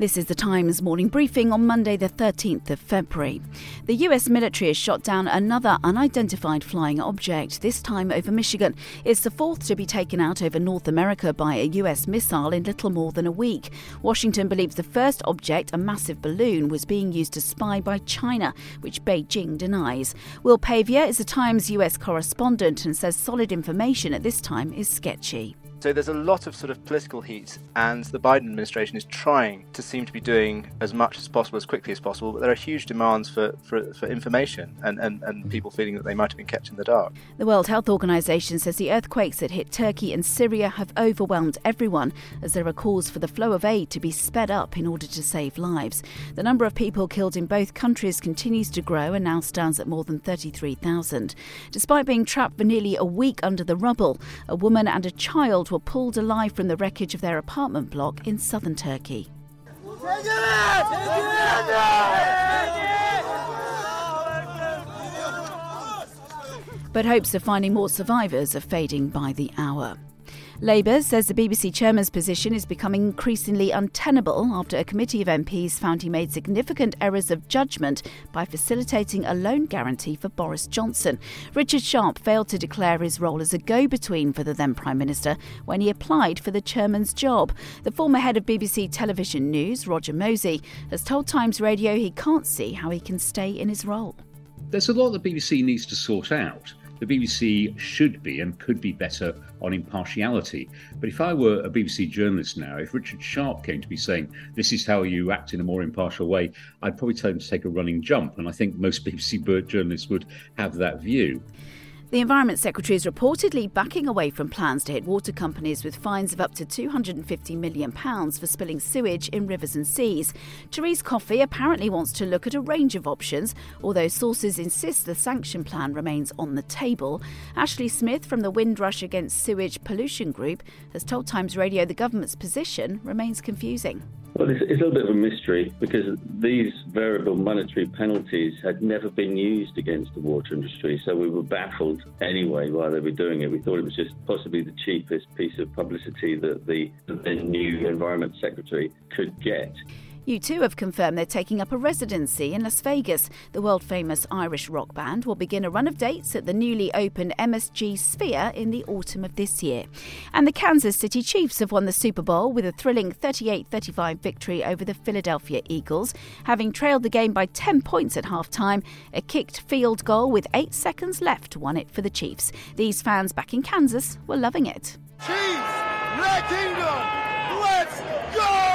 This is the Times morning briefing on Monday, the 13th of February. The US military has shot down another unidentified flying object, this time over Michigan. It's the fourth to be taken out over North America by a US missile in little more than a week. Washington believes the first object, a massive balloon, was being used to spy by China, which Beijing denies. Will Pavia is the Times US correspondent and says solid information at this time is sketchy. So there's a lot of sort of political heat, and the Biden administration is trying to seem to be doing as much as possible, as quickly as possible. But there are huge demands for, for, for information and, and, and people feeling that they might have been kept in the dark. The World Health Organization says the earthquakes that hit Turkey and Syria have overwhelmed everyone, as there are calls for the flow of aid to be sped up in order to save lives. The number of people killed in both countries continues to grow and now stands at more than 33,000. Despite being trapped for nearly a week under the rubble, a woman and a child were pulled alive from the wreckage of their apartment block in southern Turkey. But hopes of finding more survivors are fading by the hour. Labour says the BBC chairman's position is becoming increasingly untenable after a committee of MPs found he made significant errors of judgment by facilitating a loan guarantee for Boris Johnson. Richard Sharp failed to declare his role as a go between for the then Prime Minister when he applied for the chairman's job. The former head of BBC Television News, Roger Mosey, has told Times Radio he can't see how he can stay in his role. There's a lot the BBC needs to sort out the BBC should be and could be better on impartiality. But if I were a BBC journalist now, if Richard Sharp came to be saying, this is how you act in a more impartial way, I'd probably tell him to take a running jump. And I think most BBC journalists would have that view. The Environment Secretary is reportedly backing away from plans to hit water companies with fines of up to £250 million for spilling sewage in rivers and seas. Therese Coffey apparently wants to look at a range of options, although sources insist the sanction plan remains on the table. Ashley Smith from the Windrush Against Sewage Pollution Group has told Times Radio the government's position remains confusing. Well, it's, it's, a little bit of a mystery because these variable monetary penalties had never been used against the water industry, so we were baffled anyway why they were doing it. We thought it was just possibly the cheapest piece of publicity that the, the new Environment Secretary could get. U2 have confirmed they're taking up a residency in Las Vegas. The world famous Irish rock band will begin a run of dates at the newly opened MSG Sphere in the autumn of this year. And the Kansas City Chiefs have won the Super Bowl with a thrilling 38 35 victory over the Philadelphia Eagles. Having trailed the game by 10 points at halftime, a kicked field goal with eight seconds left won it for the Chiefs. These fans back in Kansas were loving it. Chiefs, Kingdom, let's go!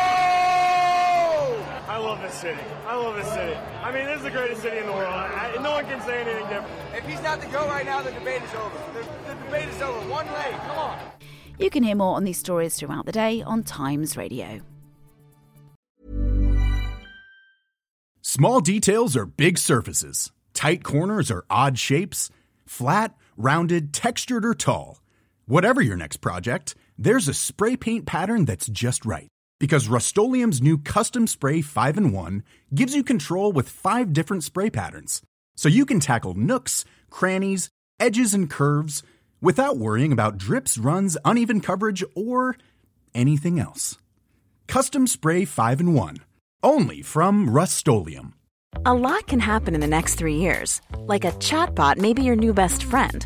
I love this city. I love this city. I mean, this is the greatest city in the world. I, no one can say anything different. If he's not the go right now, the debate is over. The, the debate is over. One leg. Come on. You can hear more on these stories throughout the day on Times Radio. Small details are big surfaces. Tight corners are odd shapes. Flat, rounded, textured, or tall. Whatever your next project, there's a spray paint pattern that's just right because Rust-Oleum Custom Spray 5 and 1 gives you control with five different spray patterns. So you can tackle nooks, crannies, edges, and curves without worrying about drips, runs, uneven coverage, or anything else. Custom Spray 5 and 1. Only from Rust A lot can happen in the next three years. Like a chatbot may be your new best friend.